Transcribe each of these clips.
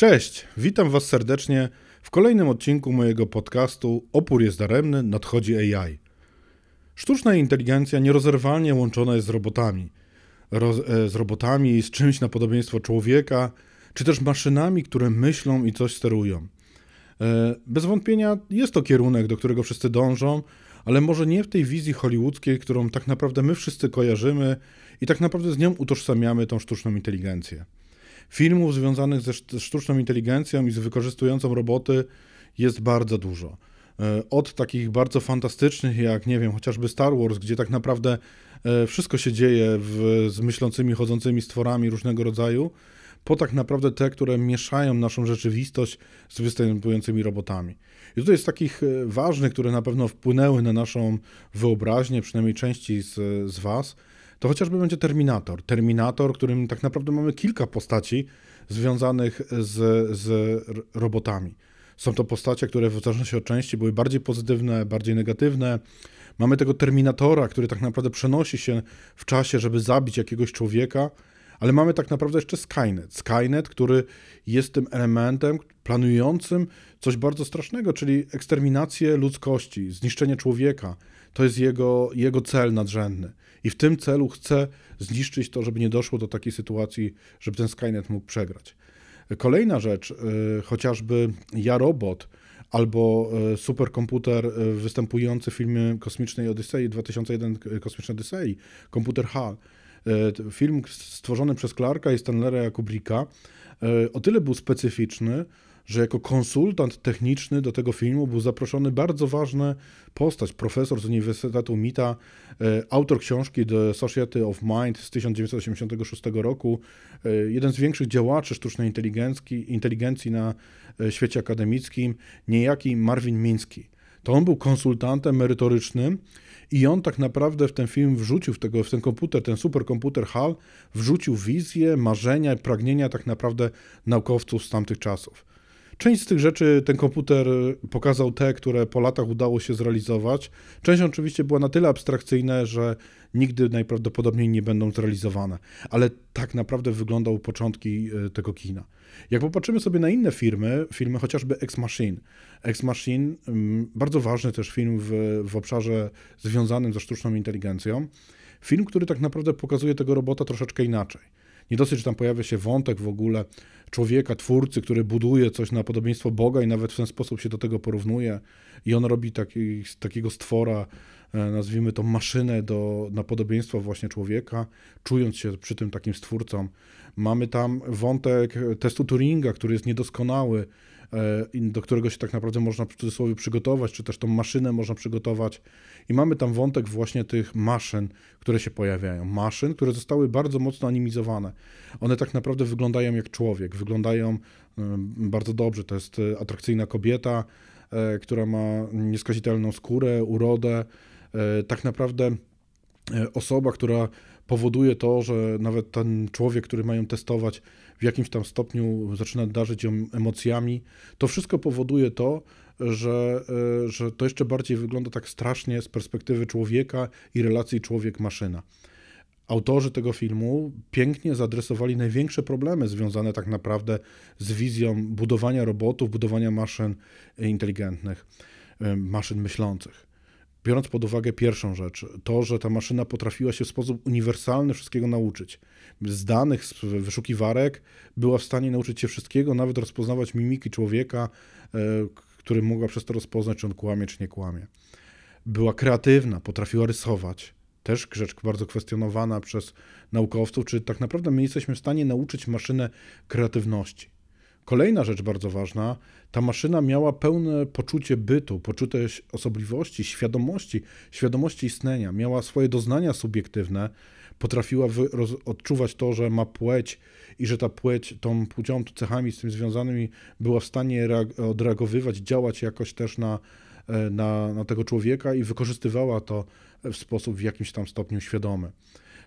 Cześć, witam Was serdecznie w kolejnym odcinku mojego podcastu Opór jest daremny, nadchodzi AI. Sztuczna inteligencja nierozerwalnie łączona jest z robotami. Roz, e, z robotami, z czymś na podobieństwo człowieka, czy też maszynami, które myślą i coś sterują. E, bez wątpienia jest to kierunek, do którego wszyscy dążą, ale może nie w tej wizji hollywoodzkiej, którą tak naprawdę my wszyscy kojarzymy i tak naprawdę z nią utożsamiamy tą sztuczną inteligencję. Filmów związanych ze sztuczną inteligencją i z wykorzystującą roboty jest bardzo dużo. E, od takich bardzo fantastycznych, jak nie wiem, chociażby Star Wars, gdzie tak naprawdę e, wszystko się dzieje w, z myślącymi, chodzącymi stworami różnego rodzaju, po tak naprawdę te, które mieszają naszą rzeczywistość z występującymi robotami. I tutaj jest takich e, ważnych, które na pewno wpłynęły na naszą wyobraźnię, przynajmniej części z, z Was, to chociażby będzie Terminator. Terminator, którym tak naprawdę mamy kilka postaci związanych z, z robotami. Są to postacie, które w zależności od części były bardziej pozytywne, bardziej negatywne. Mamy tego Terminatora, który tak naprawdę przenosi się w czasie, żeby zabić jakiegoś człowieka, ale mamy tak naprawdę jeszcze Skynet. Skynet, który jest tym elementem planującym coś bardzo strasznego, czyli eksterminację ludzkości, zniszczenie człowieka. To jest jego, jego cel nadrzędny. I w tym celu chce zniszczyć to, żeby nie doszło do takiej sytuacji, żeby ten Skynet mógł przegrać. Kolejna rzecz, y, chociażby Ja Robot albo y, superkomputer y, występujący w filmie Kosmicznej Odysei 2001 Kosmiczna Odysei, komputer HAL. Film stworzony przez Clarka i Stanleya Kubricka o tyle był specyficzny, że jako konsultant techniczny do tego filmu był zaproszony bardzo ważna postać, profesor z Uniwersytetu MITA, e, autor książki The Society of Mind z 1986 roku, e, jeden z większych działaczy sztucznej inteligencji, inteligencji na e, świecie akademickim, niejaki Marvin Minsky. To on był konsultantem merytorycznym i on tak naprawdę w ten film wrzucił, w, tego, w ten komputer, ten superkomputer HAL, wrzucił wizje, marzenia i pragnienia tak naprawdę naukowców z tamtych czasów. Część z tych rzeczy ten komputer pokazał te, które po latach udało się zrealizować. Część oczywiście była na tyle abstrakcyjna, że nigdy najprawdopodobniej nie będą zrealizowane. Ale tak naprawdę wyglądały początki e, tego kina. Jak popatrzymy sobie na inne firmy, filmy chociażby Ex Machine. Ex Machine, mm, bardzo ważny też film w, w obszarze związanym ze sztuczną inteligencją. Film, który tak naprawdę pokazuje tego robota troszeczkę inaczej. Nie dosyć, że tam pojawia się wątek w ogóle człowieka, twórcy, który buduje coś na podobieństwo Boga i nawet w ten sposób się do tego porównuje i on robi taki, takiego stwora, e, nazwijmy to maszynę do, na podobieństwo właśnie człowieka, czując się przy tym takim stwórcą. Mamy tam wątek testu Turinga, który jest niedoskonały, do którego się tak naprawdę można w cudzysłowie przygotować, czy też tą maszynę można przygotować. I mamy tam wątek właśnie tych maszyn, które się pojawiają. Maszyn, które zostały bardzo mocno animizowane. One tak naprawdę wyglądają jak człowiek, wyglądają e, bardzo dobrze. To jest e, atrakcyjna kobieta, która ma nieskazitelną skórę, urodę. Tak naprawdę osoba, która powoduje to, że nawet ten człowiek, który mają testować, w jakimś tam stopniu zaczyna darzyć ją emocjami. To wszystko powoduje to, że, e, że to jeszcze bardziej wygląda tak strasznie z perspektywy człowieka i relacji człowiek-maszyna. Autorzy tego filmu pięknie zaadresowali największe problemy związane tak naprawdę z wizją budowania robotów, budowania maszyn inteligentnych, e, maszyn myślących biorąc pod uwagę pierwszą rzecz, to, że ta maszyna potrafiła się w sposób uniwersalny wszystkiego nauczyć. Z danych, z wyszukiwarek była w stanie nauczyć się wszystkiego, nawet rozpoznawać mimiki człowieka, e, który mogła przez to rozpoznać, czy on kłamie, czy nie kłamie. Była kreatywna, potrafiła rysować. Też rzecz bardzo kwestionowana przez naukowców, czy tak naprawdę my jesteśmy w stanie nauczyć maszynę kreatywności. Kolejna rzecz bardzo ważna, ta maszyna miała pełne poczucie bytu, poczucie osobliwości, świadomości, świadomości istnienia, miała swoje doznania subiektywne, potrafiła odczuwać to, że ma płeć i że ta płeć tą płcią, cechami z tym związanymi była w stanie odreagowywać, działać jakoś też na, e, na, na tego człowieka i wykorzystywała to w sposób w jakimś tam stopniu świadomy.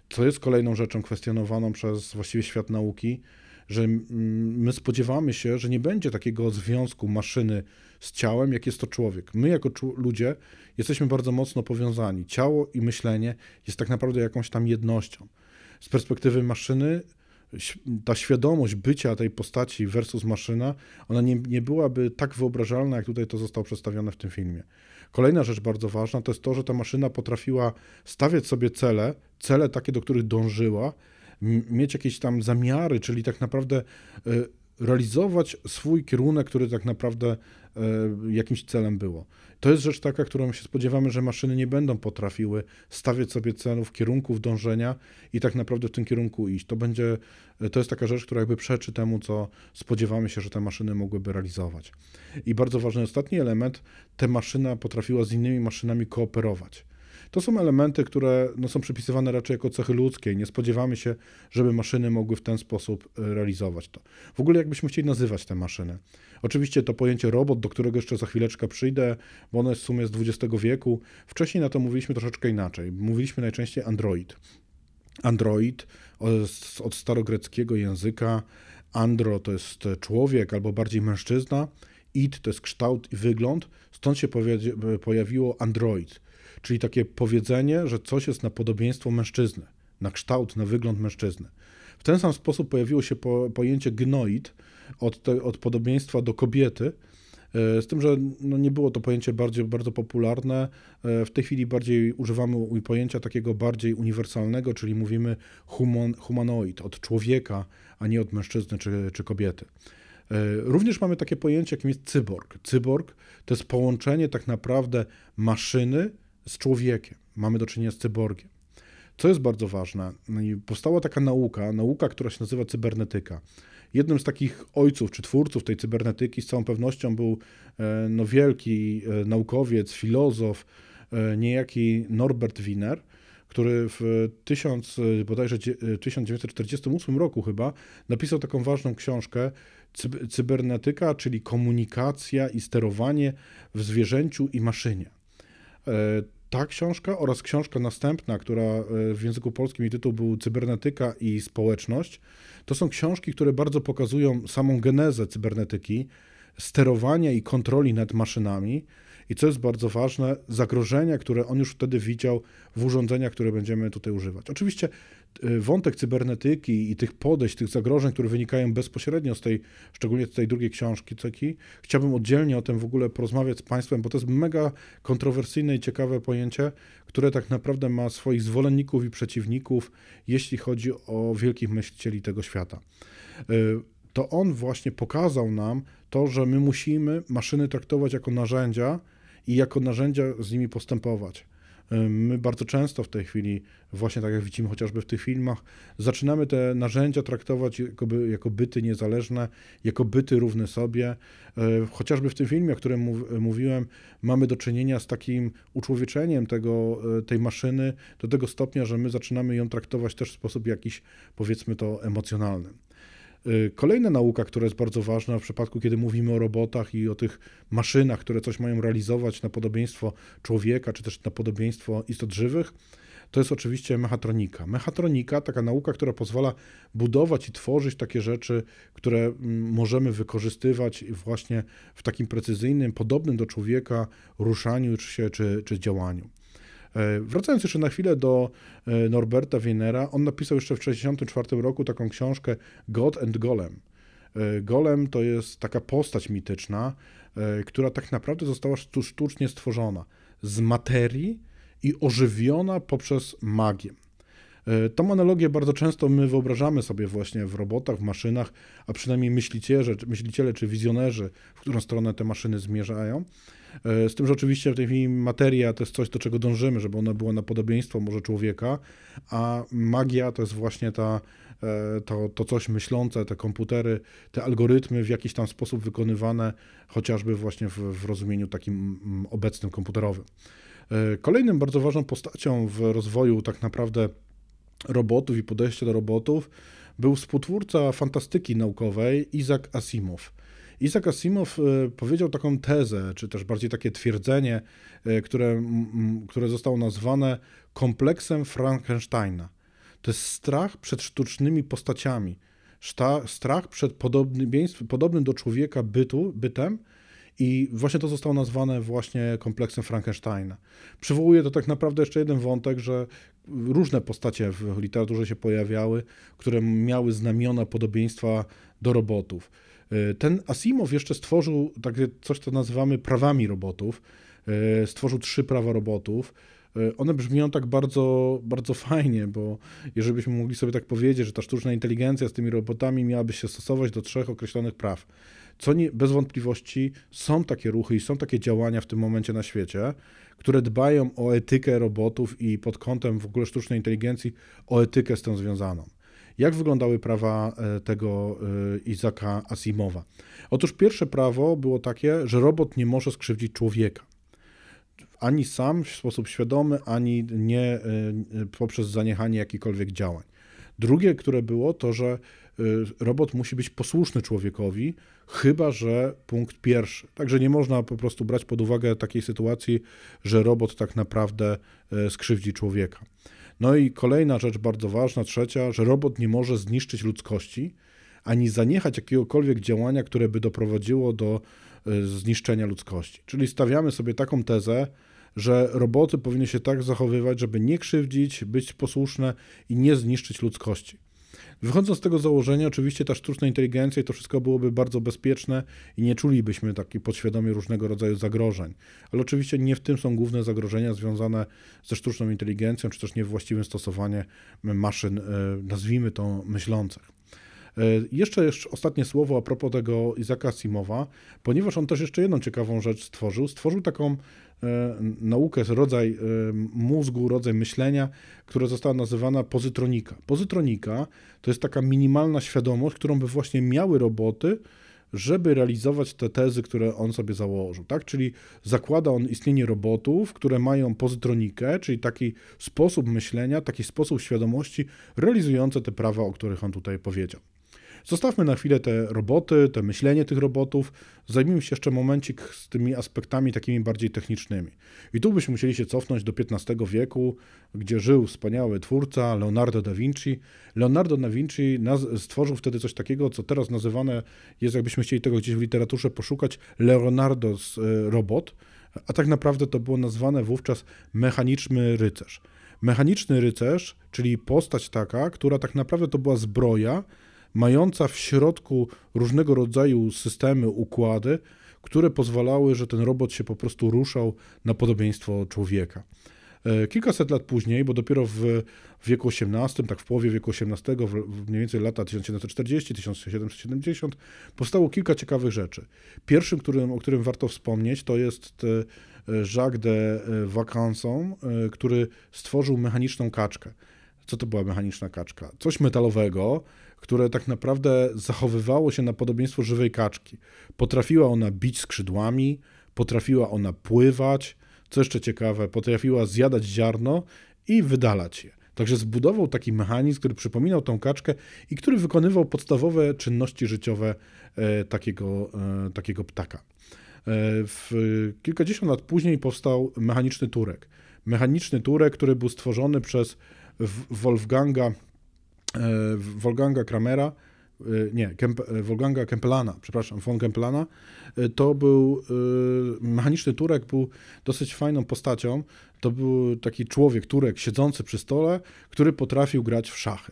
Co jest kolejną rzeczą kwestionowaną przez właściwie świat nauki, że my spodziewamy się, że nie będzie takiego związku maszyny z ciałem, jak jest to człowiek. My, jako ludzie, jesteśmy bardzo mocno powiązani. Ciało i myślenie jest tak naprawdę jakąś tam jednością. Z perspektywy maszyny ta świadomość bycia tej postaci versus maszyna, ona nie, nie byłaby tak wyobrażalna, jak tutaj to zostało przedstawione w tym filmie. Kolejna rzecz bardzo ważna to jest to, że ta maszyna potrafiła stawiać sobie cele, cele takie, do których dążyła, mieć jakieś tam zamiary, czyli tak naprawdę y, realizować swój kierunek, który tak naprawdę e, jakimś celem było. To jest rzecz taka, którą się spodziewamy, że maszyny nie będą potrafiły stawiać sobie celów, kierunków dążenia i tak naprawdę w tym kierunku iść. To będzie, to jest taka rzecz, która jakby przeczy temu, co spodziewamy się, że te maszyny mogłyby realizować. I bardzo ważny ostatni element, te maszyna potrafiła z innymi maszynami kooperować. To są elementy, które no, są przypisywane raczej jako cechy ludzkie i nie spodziewamy się, żeby maszyny mogły w ten sposób e, realizować to. W ogóle jakbyśmy chcieli nazywać te maszyny. Oczywiście to pojęcie robot, do którego jeszcze za chwileczkę przyjdę, bo ono jest w sumie z XX wieku. Wcześniej na to mówiliśmy troszeczkę inaczej. Mówiliśmy najczęściej android. Android od starogreckiego języka, andro to jest człowiek albo bardziej mężczyzna, id to jest kształt i wygląd, stąd się pojawiło android czyli takie powiedzenie, że coś jest na podobieństwo mężczyzny, na kształt, na wygląd mężczyzny. W ten sam sposób pojawiło się po, pojęcie gnoid od, te, od podobieństwa do kobiety, e, z tym, że no nie było to pojęcie bardziej, bardzo popularne. E, w tej chwili bardziej używamy pojęcia takiego bardziej uniwersalnego, czyli mówimy human, humanoid, od człowieka, a nie od mężczyzny czy, czy kobiety. E, również mamy takie pojęcie, jakim jest cyborg. Cyborg to jest połączenie tak naprawdę maszyny z człowiekiem. Mamy do czynienia z cyborgiem. Co jest bardzo ważne, no powstała taka nauka, nauka, która się nazywa cybernetyka. Jednym z takich ojców czy twórców tej cybernetyki z całą pewnością był e, no, wielki e, naukowiec, filozof, e, niejaki Norbert Wiener, który w 1000, bodajże 1948 roku chyba napisał taką ważną książkę Cybernetyka, czyli komunikacja i sterowanie w zwierzęciu i maszynie. E, ta książka oraz książka następna, która e, w języku polskim jej tytuł był Cybernetyka i społeczność, to są książki, które bardzo pokazują samą genezę cybernetyki, sterowania i kontroli nad maszynami, i co jest bardzo ważne, zagrożenia, które on już wtedy widział w urządzeniach, które będziemy tutaj używać. Oczywiście y, wątek cybernetyki i tych podejść, tych zagrożeń, które wynikają bezpośrednio z tej, szczególnie z tej drugiej książki, ceki, chciałbym oddzielnie o tym w ogóle porozmawiać z Państwem, bo to jest mega kontrowersyjne i ciekawe pojęcie, które tak naprawdę ma swoich zwolenników i przeciwników, jeśli chodzi o wielkich myślicieli tego świata. Y, to on właśnie pokazał nam to, że my musimy maszyny traktować jako narzędzia, i jako narzędzia z nimi postępować. My bardzo często w tej chwili, właśnie tak jak widzimy chociażby w tych filmach, zaczynamy te narzędzia traktować jako, by, jako byty niezależne, jako byty równe sobie. Chociażby w tym filmie, o którym mów, mówiłem, mamy do czynienia z takim uczłowieczeniem tego, e, tej maszyny do tego stopnia, że my zaczynamy ją traktować też w sposób jakiś, powiedzmy to, emocjonalny. Y, kolejna nauka, która jest bardzo ważna w przypadku, kiedy mówimy o robotach i o tych maszynach, które coś mają realizować na podobieństwo człowieka, czy też na podobieństwo istot żywych, to jest oczywiście mechatronika. Mechatronika, taka nauka, która pozwala budować i tworzyć takie rzeczy, które możemy wykorzystywać właśnie w takim precyzyjnym, podobnym do człowieka ruszaniu czy, czy, czy działaniu. E, wracając jeszcze na chwilę do e, Norberta Wienera, on napisał jeszcze w 1964 roku taką książkę God and Golem. E, Golem to jest taka postać mityczna, która tak naprawdę została sztucznie stworzona z materii i ożywiona poprzez magię. Tą analogię bardzo często my wyobrażamy sobie właśnie w robotach, w maszynach, a przynajmniej myśliciele, myśliciele czy wizjonerzy, w którą stronę te maszyny zmierzają. E, z tym, że oczywiście w tej chwili materia to jest coś, do czego dążymy, żeby ona była na podobieństwo może człowieka, a magia to jest właśnie ta, e, to, to coś myślące, te komputery, te algorytmy w jakiś tam sposób wykonywane, chociażby właśnie w, w rozumieniu takim obecnym komputerowym. E, kolejnym bardzo ważną postacią w rozwoju tak naprawdę robotów i podejścia do robotów był współtwórca fantastyki naukowej Isaac Asimov. Isaac Asimov e, powiedział taką tezę, czy też bardziej takie twierdzenie, e, które, które zostało nazwane kompleksem Frankensteina. To jest strach przed sztucznymi postaciami, strach przed podobnym, do człowieka bytu, bytem I właśnie to zostało nazwane właśnie kompleksem Frankensteina. Przywołuje to tak naprawdę jeszcze jeden wątek, że różne postacie w literaturze się pojawiały, które miały znamiona podobieństwa do robotów. E, ten Asimov jeszcze stworzył takie coś, co nazywamy prawami robotów. E, stworzył trzy prawa robotów. E, one brzmią tak bardzo, bardzo fajnie, bo jeżeli byśmy mogli sobie tak powiedzieć, że ta sztuczna inteligencja z tymi robotami miałaby się stosować do trzech określonych praw. Co nie, bez wątpliwości są takie ruchy i są takie działania w tym momencie na świecie, które dbają o etykę robotów i pod kątem w ogóle sztucznej inteligencji o etykę z tym związaną. Jak wyglądały prawa e, tego e, Izaka Asimowa? Otóż pierwsze prawo było takie, że robot nie może skrzywdzić człowieka. Ani sam w sposób świadomy, ani nie e, poprzez zaniechanie jakichkolwiek działań. Drugie, które było, to że robot musi być posłuszny człowiekowi, chyba że punkt pierwszy. Także nie można po prostu brać pod uwagę takiej sytuacji, że robot tak naprawdę skrzywdzi człowieka. No i kolejna rzecz bardzo ważna, trzecia, że robot nie może zniszczyć ludzkości, ani zaniechać jakiegokolwiek działania, które by doprowadziło do e, zniszczenia ludzkości. Czyli stawiamy sobie taką tezę, że roboty powinny się tak zachowywać, żeby nie krzywdzić, być posłuszne i nie zniszczyć ludzkości. Wychodząc z tego założenia, oczywiście ta sztuczna inteligencja i to wszystko byłoby bardzo bezpieczne i nie czulibyśmy takich podświadomie różnego rodzaju zagrożeń. Ale oczywiście nie w tym są główne zagrożenia związane ze sztuczną inteligencją, czy też niewłaściwym stosowaniem maszyn, e, nazwijmy to myślących. E, jeszcze, jeszcze ostatnie słowo a propos tego Izaka Simowa, ponieważ on też jeszcze jedną ciekawą rzecz stworzył. Stworzył taką E, naukę, rodzaj e, mózgu, rodzaj myślenia, która została nazywana pozytronika. Pozytronika to jest taka minimalna świadomość, którą by właśnie miały roboty, żeby realizować te tezy, które on sobie założył, tak? Czyli zakłada on istnienie robotów, które mają pozytronikę, czyli taki sposób myślenia, taki sposób świadomości realizujące te prawa, o których on tutaj powiedział. Zostawmy na chwilę te roboty, te myślenie tych robotów, zajmijmy się jeszcze momencik z tymi aspektami takimi bardziej technicznymi. I tu byśmy musieli się cofnąć do XV wieku, gdzie żył wspaniały twórca Leonardo da Vinci. Leonardo da Vinci stworzył wtedy coś takiego, co teraz nazywane jest, jakbyśmy chcieli tego gdzieś w literaturze poszukać, Leonardo's e, robot, a tak naprawdę to było nazwane wówczas mechaniczny rycerz. Mechaniczny rycerz, czyli postać taka, która tak naprawdę to była zbroja, mająca w środku różnego rodzaju systemy, układy, które pozwalały, że ten robot się po prostu ruszał na podobieństwo człowieka. E, kilkaset lat później, bo dopiero w wieku XVIII, tak w połowie wieku XVIII, w mniej więcej lata 1740-1770, powstało kilka ciekawych rzeczy. Pierwszym, którym, o którym warto wspomnieć, to jest e, Jacques de e, który stworzył mechaniczną kaczkę. Co to była mechaniczna kaczka? Coś metalowego, które tak naprawdę zachowywało się na podobieństwo żywej kaczki. Potrafiła ona bić skrzydłami, potrafiła ona pływać, co jeszcze ciekawe, potrafiła zjadać ziarno i wydalać je. Także zbudował taki mechanizm, który przypominał tą kaczkę i który wykonywał podstawowe czynności życiowe e, takiego, e, takiego ptaka. E, w kilkadziesiąt lat później powstał mechaniczny turek. Mechaniczny turek, który był stworzony przez Wolfganga E, Wolfganga Kramera, e, nie, Kemp, e, Wolfganga Kempelana, przepraszam, von Kempelana, to był mechaniczny Turek, był dosyć fajną postacią. To był taki człowiek, Turek, siedzący przy stole, który potrafił grać w szachy.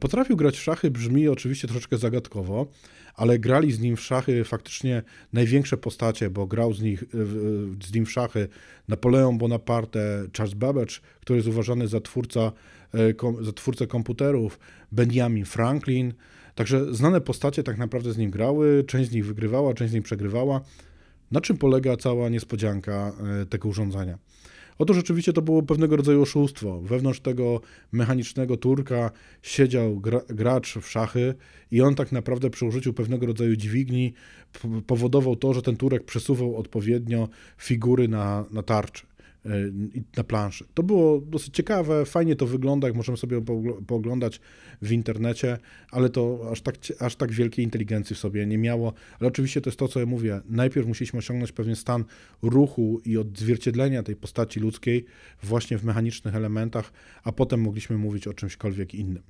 Potrafił grać w szachy, brzmi oczywiście troszeczkę zagadkowo, ale grali z nim w szachy faktycznie największe postacie, bo grał z, nich, z nim w szachy Napoleon Bonaparte, Charles Babbage, który jest uważany za twórca E, za twórcę komputerów, Benjamin Franklin. Także znane postacie tak naprawdę z nim grały, część z nich wygrywała, część z nich przegrywała. Na czym polega cała niespodzianka e, tego urządzenia? Otóż rzeczywiście to było pewnego rodzaju oszustwo. Wewnątrz tego mechanicznego turka siedział gra, gracz w szachy i on tak naprawdę przy użyciu pewnego rodzaju dźwigni powodował to, że ten turek przesuwał odpowiednio figury na, na tarczy. E, na planszy. To było dosyć ciekawe, fajnie to wygląda, jak możemy sobie pooglądać w internecie, ale to aż tak, aż tak wielkiej inteligencji w sobie nie miało. Ale oczywiście to jest to, co ja mówię. Najpierw musieliśmy osiągnąć pewien stan ruchu i odzwierciedlenia tej postaci ludzkiej właśnie w mechanicznych elementach, a potem mogliśmy mówić o czymśkolwiek innym.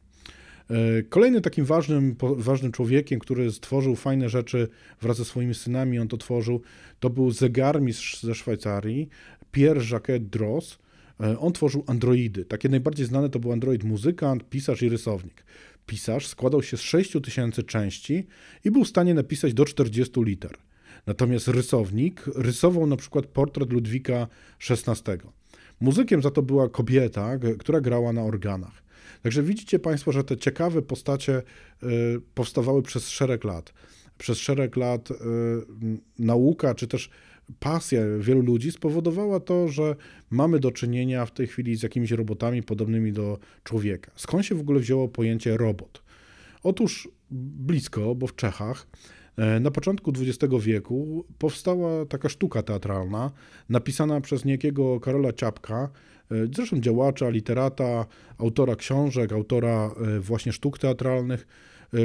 E, kolejnym takim ważnym, ważnym człowiekiem, który stworzył fajne rzeczy wraz ze swoimi synami, on to tworzył, to był zegarmistrz ze Szwajcarii, Pierre Jacques Droz. E, on tworzył androidy. Takie najbardziej znane to był android muzykant, pisarz i rysownik. Pisarz składał się z 6000 części i był w stanie napisać do 40 liter. Natomiast rysownik rysował na przykład portret Ludwika XVI. Muzykiem za to była kobieta, która grała na organach. Także widzicie Państwo, że te ciekawe postacie y, powstawały przez szereg lat. Przez szereg lat y, nauka, czy też pasja wielu ludzi spowodowała to, że mamy do czynienia w tej chwili z jakimiś robotami podobnymi do człowieka. Skąd się w ogóle wzięło pojęcie robot? Otóż blisko, bo w Czechach e, na początku XX wieku powstała taka sztuka teatralna napisana przez niejakiego Karola Ciapka, e, zresztą działacza, literata, autora książek, autora e, właśnie sztuk teatralnych,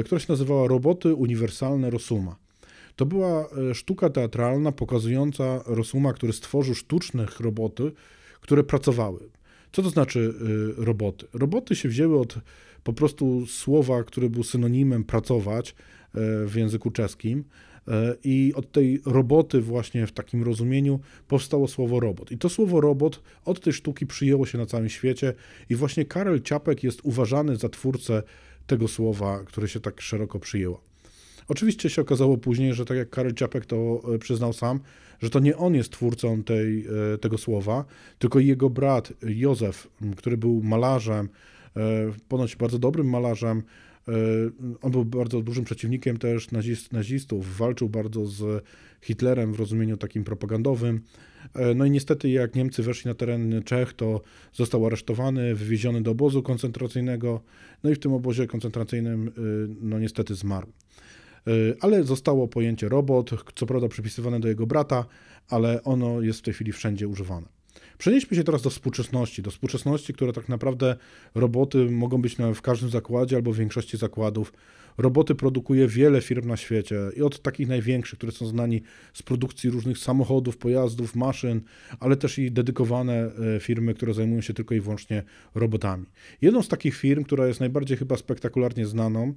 która się nazywała Roboty Uniwersalne Rosuma. To była sztuka teatralna pokazująca Rosuma, który stworzył sztucznych roboty, które pracowały. Co to znaczy roboty? Roboty się wzięły od po prostu słowa, które był synonimem pracować e, w języku czeskim. E, I od tej roboty, właśnie w takim rozumieniu, powstało słowo robot. I to słowo robot od tej sztuki przyjęło się na całym świecie, i właśnie Karel Ciapek jest uważany za twórcę tego słowa, które się tak szeroko przyjęło. Oczywiście się okazało później, że tak jak Karel Ciapek to e, przyznał sam, że to nie on jest twórcą tej, tego słowa, tylko jego brat Józef, który był malarzem, E, ponoć bardzo dobrym malarzem. E, on był bardzo dużym przeciwnikiem też nazistów, walczył bardzo z Hitlerem w rozumieniu takim propagandowym. E, no i niestety, jak Niemcy weszli na teren Czech, to został aresztowany, wywieziony do obozu koncentracyjnego, no i w tym obozie koncentracyjnym, no niestety zmarł. Ale zostało pojęcie robot, co prawda przypisywane do jego brata, ale ono jest w tej chwili wszędzie używane. Przenieśmy się teraz do współczesności, do współczesności, która tak naprawdę roboty mogą być w każdym zakładzie albo w większości zakładów. Roboty produkuje wiele firm na świecie i od takich największych, które są znani z produkcji różnych samochodów, pojazdów, maszyn, ale też i dedykowane e, firmy, które zajmują się tylko i wyłącznie robotami. Jedną z takich firm, która jest najbardziej chyba spektakularnie znaną,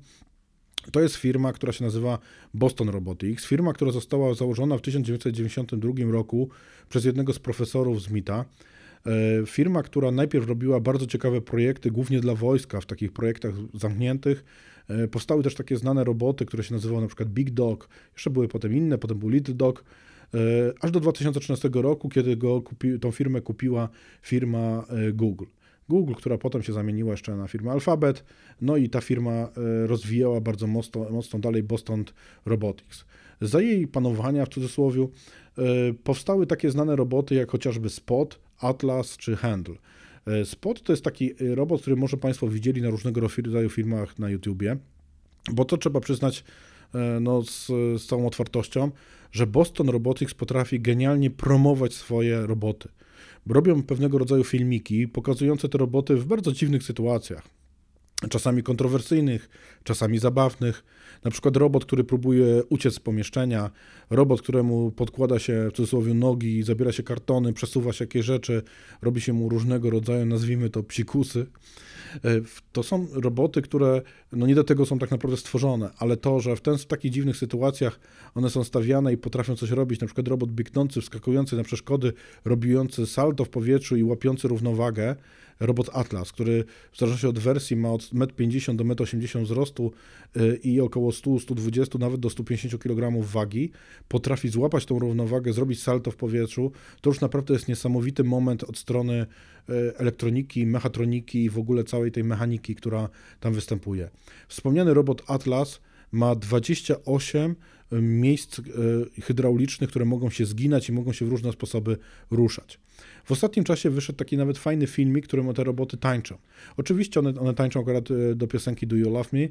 to jest firma, która się nazywa Boston Robotics. Firma, która została założona w 1992 roku przez jednego z profesorów z MITA. E, firma, która najpierw robiła bardzo ciekawe projekty, głównie dla wojska, w takich projektach zamkniętych. E, powstały też takie znane roboty, które się nazywały na przykład Big Dog, jeszcze były potem inne, potem był Little Dog, e, aż do 2013 roku, kiedy go kupi, tą firmę kupiła firma Google. Google, która potem się zamieniła jeszcze na firmę Alphabet, no i ta firma e, rozwijała bardzo mocno, mocno dalej Boston Robotics. Za jej panowania, w cudzysłowie, e, powstały takie znane roboty jak chociażby Spot, Atlas czy Handle. E, Spot to jest taki robot, który może Państwo widzieli na różnego rodzaju filmach na YouTubie, bo to trzeba przyznać no, z, z całą otwartością, że Boston Robotics potrafi genialnie promować swoje roboty robią pewnego rodzaju filmiki pokazujące te roboty w bardzo dziwnych sytuacjach. Czasami kontrowersyjnych, czasami zabawnych. Na przykład robot, który próbuje uciec z pomieszczenia, robot, któremu podkłada się w cudzysłowie nogi, zabiera się kartony, przesuwa się jakieś rzeczy, robi się mu różnego rodzaju, nazwijmy to psikusy. E, to są roboty, które no nie do tego są tak naprawdę stworzone, ale to, że w, ten, w takich dziwnych sytuacjach one są stawiane i potrafią coś robić, na przykład robot biegnący, wskakujący na przeszkody, robiący salto w powietrzu i łapiący równowagę, robot Atlas, który w zależności od wersji ma od 1,50 m do 1,80 m wzrostu y, i około 100-120, nawet do 150 kg wagi, potrafi złapać tą równowagę, zrobić salto w powietrzu, to już naprawdę jest niesamowity moment od strony y, elektroniki, mechatroniki i w ogóle całej tej mechaniki, która tam występuje. Wspomniany robot Atlas ma 28 miejsc e, hydraulicznych, które mogą się zginać i mogą się w różne sposoby ruszać. W ostatnim czasie wyszedł taki nawet fajny filmik, którym te roboty tańczą. Oczywiście one, one tańczą akurat e, do piosenki Do You Love Me,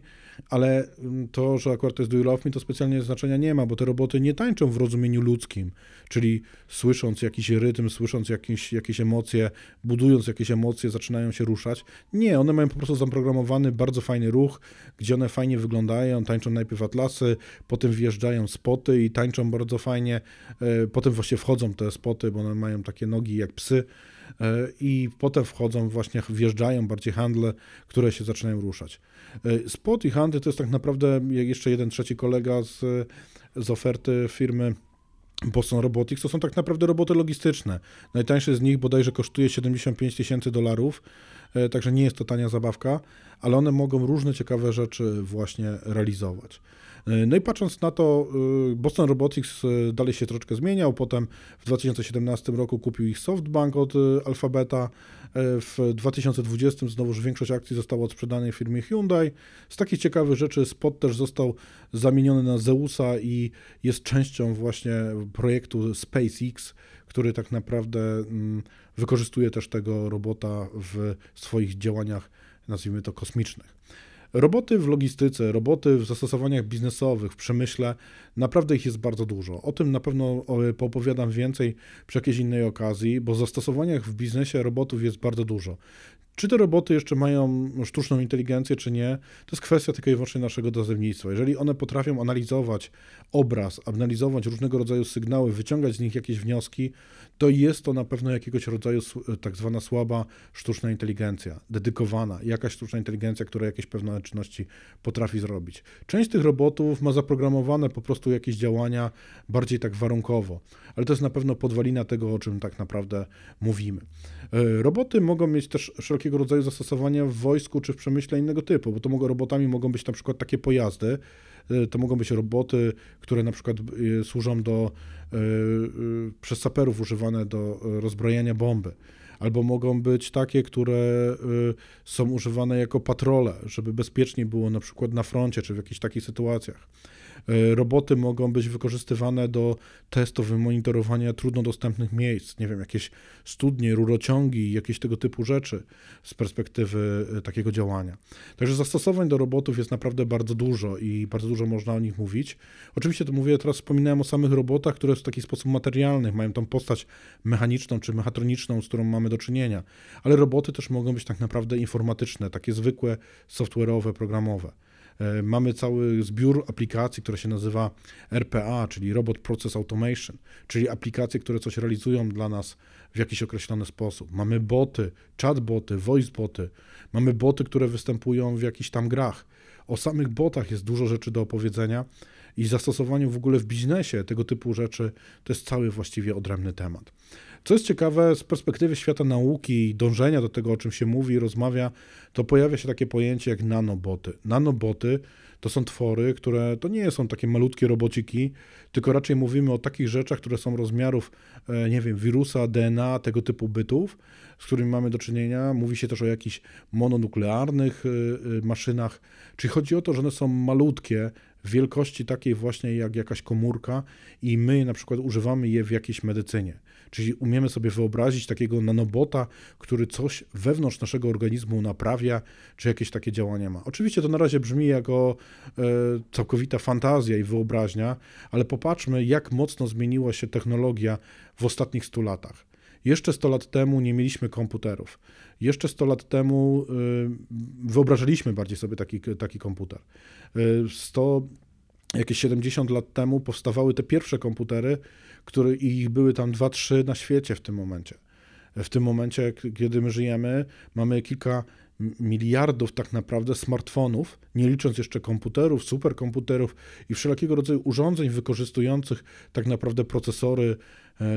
ale mm, to, że akurat to jest Do You Love Me, to specjalnie znaczenia nie ma, bo te roboty nie tańczą w rozumieniu ludzkim, czyli słysząc jakiś rytm, słysząc jakieś, jakieś emocje, budując jakieś emocje, zaczynają się ruszać. Nie, one mają po prostu zaprogramowany bardzo fajny ruch, gdzie one fajnie wyglądają, tańczą najpierw atlasy, potem wjeżdżają spoty i tańczą bardzo fajnie, e, potem właśnie wchodzą te spoty, bo one mają takie nogi jak psy, i potem wchodzą właśnie, wjeżdżają bardziej handle, które się zaczynają ruszać. Spot i handle to jest tak naprawdę jeszcze jeden trzeci kolega z, z oferty firmy Boston Robotics to są tak naprawdę roboty logistyczne. Najtańszy z nich bodajże kosztuje 75 tysięcy dolarów, e, także nie jest to tania zabawka, ale one mogą różne ciekawe rzeczy właśnie realizować. E, no i patrząc na to, e, Boston Robotics dalej się troszeczkę zmieniał, potem w 2017 roku kupił ich SoftBank od Alphabeta, w 2020 znowuż większość akcji została odsprzedana firmie Hyundai. Z takich ciekawych rzeczy Spot też został zamieniony na Zeusa i jest częścią właśnie projektu SpaceX, który tak naprawdę mm, wykorzystuje też tego robota w swoich działaniach, nazwijmy to kosmicznych. Roboty w logistyce, roboty w zastosowaniach biznesowych, w przemyśle, naprawdę ich jest bardzo dużo. O tym na pewno poopowiadam więcej przy jakiejś innej okazji, bo zastosowaniach w biznesie robotów jest bardzo dużo. Czy te roboty jeszcze mają sztuczną inteligencję, czy nie, to jest kwestia tylko i wyłącznie naszego dozewnictwa. Jeżeli one potrafią analizować obraz, analizować różnego rodzaju sygnały, wyciągać z nich jakieś wnioski, to jest to na pewno jakiegoś rodzaju tak zwana słaba sztuczna inteligencja, dedykowana, jakaś sztuczna inteligencja, która jakieś pewne czynności potrafi zrobić. Część tych robotów ma zaprogramowane po prostu jakieś działania bardziej tak warunkowo, ale to jest na pewno podwalina tego, o czym tak naprawdę mówimy. E, roboty mogą mieć też wszelkiego rodzaju zastosowania w wojsku czy w przemyśle innego typu, bo to mogą, robotami mogą być na przykład takie pojazdy, e, to mogą być roboty, które na przykład e, służą do, przez saperów używane do rozbrojenia bomby albo mogą być takie, które są używane jako patrole, żeby bezpiecznie było na przykład na froncie czy w jakichś takich sytuacjach. E, roboty mogą być wykorzystywane do testów i monitorowania trudno dostępnych miejsc, nie wiem, jakieś studnie, rurociągi, jakieś tego typu rzeczy z perspektywy e, takiego działania. Także zastosowań do robotów jest naprawdę bardzo dużo i bardzo dużo można o nich mówić. Oczywiście to mówię, teraz wspominałem o samych robotach, które w taki sposób materialny mają tą postać mechaniczną czy mechatroniczną, z którą mamy do czynienia, ale roboty też mogą być tak naprawdę informatyczne, takie zwykłe, software'owe, programowe. E, mamy cały zbiór aplikacji, które się nazywa RPA, czyli Robot Process Automation, czyli aplikacje, które coś realizują dla nas w jakiś określony sposób. Mamy boty, chatboty, voiceboty, mamy boty, które występują w jakichś tam grach. O samych botach jest dużo rzeczy do opowiedzenia i zastosowaniu w ogóle w biznesie tego typu rzeczy to jest cały właściwie odrębny temat. Co jest ciekawe, z perspektywy świata nauki i dążenia do tego, o czym się mówi rozmawia, to pojawia się takie pojęcie jak nanoboty. Nanoboty to są twory, które to nie są takie malutkie robociki, tylko raczej mówimy o takich rzeczach, które są rozmiarów, e, nie wiem, wirusa, DNA, tego typu bytów, z którymi mamy do czynienia. Mówi się też o jakichś mononuklearnych e, e, maszynach, czyli chodzi o to, że one są malutkie, wielkości takiej właśnie jak jakaś komórka i my na przykład używamy je w jakiejś medycynie. Czyli umiemy sobie wyobrazić takiego nanobota, który coś wewnątrz naszego organizmu naprawia, czy jakieś takie działania ma. Oczywiście to na razie brzmi jako e, całkowita fantazja i wyobraźnia, ale popatrzmy, jak mocno zmieniła się technologia w ostatnich 100 latach. Jeszcze 100 lat temu nie mieliśmy komputerów. Jeszcze 100 lat temu y, wyobrażaliśmy bardziej sobie taki, taki komputer. 100, y, jakieś 70 lat temu powstawały te pierwsze komputery, które ich były tam 2-3 na świecie w tym momencie. W tym momencie, kiedy my żyjemy, mamy kilka miliardów tak naprawdę smartfonów, nie licząc jeszcze komputerów, superkomputerów i wszelkiego rodzaju urządzeń wykorzystujących tak naprawdę procesory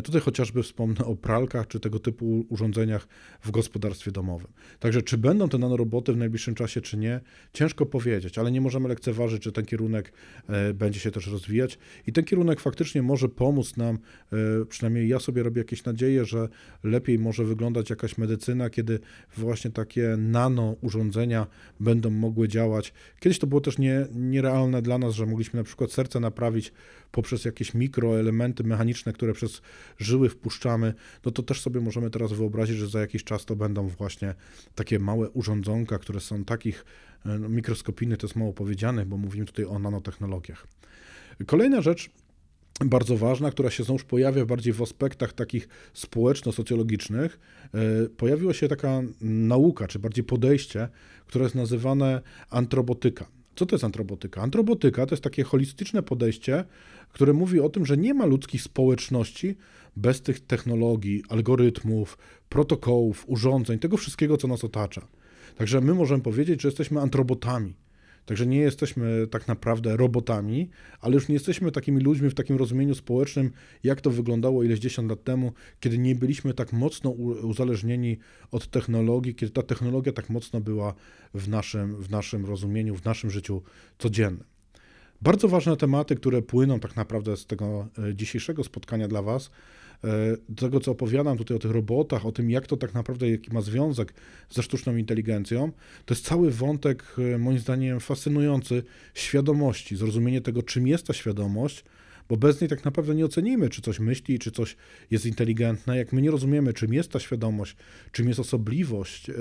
tutaj chociażby wspomnę o pralkach czy tego typu urządzeniach w gospodarstwie domowym. Także czy będą te nanoroboty w najbliższym czasie, czy nie, ciężko powiedzieć, ale nie możemy lekceważyć, że ten kierunek e, będzie się też rozwijać i ten kierunek faktycznie może pomóc nam, e, przynajmniej ja sobie robię jakieś nadzieje, że lepiej może wyglądać jakaś medycyna, kiedy właśnie takie nano urządzenia będą mogły działać. Kiedyś to było też nie, nierealne dla nas, że mogliśmy na przykład serce naprawić poprzez jakieś mikroelementy mechaniczne, które przez żyły wpuszczamy, no to też sobie możemy teraz wyobrazić, że za jakiś czas to będą właśnie takie małe urządzonka, które są takich e, no, to jest mało powiedziane, bo mówimy tutaj o nanotechnologiach. Kolejna rzecz, bardzo ważna, która się znowuż pojawia bardziej w aspektach takich społeczno-socjologicznych, e, pojawiła się taka nauka, czy bardziej podejście, które jest nazywane antrobotyka. Co to jest antrobotyka? Antrobotyka to jest takie holistyczne podejście, które mówi o tym, że nie ma ludzkich społeczności bez tych technologii, algorytmów, protokołów, urządzeń, tego wszystkiego, co nas otacza. Także my możemy powiedzieć, że jesteśmy antrobotami. Także nie jesteśmy tak naprawdę robotami, ale już nie jesteśmy takimi ludźmi w takim rozumieniu społecznym, jak to wyglądało ileś dziesiąt lat temu, kiedy nie byliśmy tak mocno uzależnieni od technologii, kiedy ta technologia tak mocno była w naszym, w naszym rozumieniu, w naszym życiu codziennym. Bardzo ważne tematy, które płyną tak naprawdę z tego e, dzisiejszego spotkania dla Was, do tego, co opowiadam tutaj o tych robotach, o tym, jak to tak naprawdę, jaki ma związek ze sztuczną inteligencją, to jest cały wątek, e, moim zdaniem, fascynujący świadomości, zrozumienie tego, czym jest ta świadomość, bo bez niej tak naprawdę nie ocenimy, czy coś myśli, czy coś jest inteligentne. Jak my nie rozumiemy, czym jest ta świadomość, czym jest osobliwość,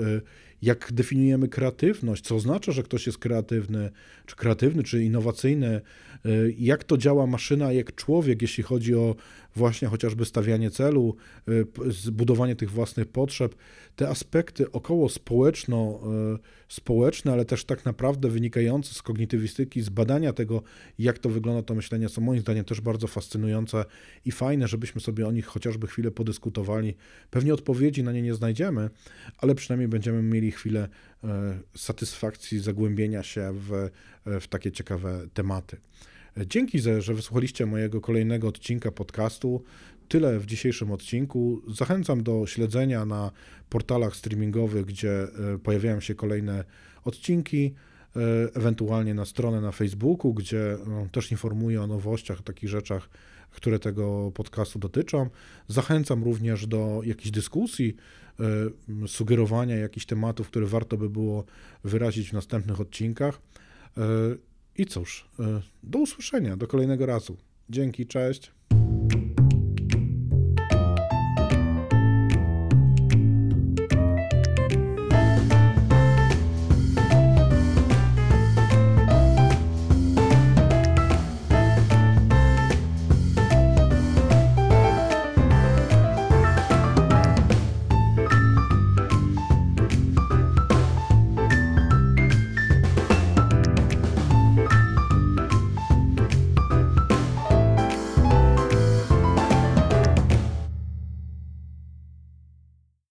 jak definiujemy kreatywność, co oznacza, że ktoś jest kreatywny, czy kreatywny, czy innowacyjny, y, jak to działa maszyna, jak człowiek, jeśli chodzi o właśnie chociażby stawianie celu, y, zbudowanie tych własnych potrzeb, te aspekty około społeczno, y, społeczne, ale też tak naprawdę wynikające z kognitywistyki, z badania tego, jak to wygląda to myślenie, są moim zdaniem też bardzo fascynujące i fajne, żebyśmy sobie o nich chociażby chwilę podyskutowali. Pewnie odpowiedzi na nie nie znajdziemy, ale przynajmniej będziemy mieli chwilę e, satysfakcji, zagłębienia się w, e, w takie ciekawe tematy. Dzięki, że wysłuchaliście mojego kolejnego odcinka podcastu. Tyle w dzisiejszym odcinku. Zachęcam do śledzenia na portalach streamingowych, gdzie e, pojawiają się kolejne odcinki, ewentualnie na stronę na Facebooku, gdzie no, też informuję o nowościach, o takich rzeczach, które tego podcastu dotyczą. Zachęcam również do jakichś dyskusji, e, sugerowania jakichś tematów, które warto by było wyrazić w następnych odcinkach. E, I cóż, e, do usłyszenia, do kolejnego razu. Dzięki, cześć.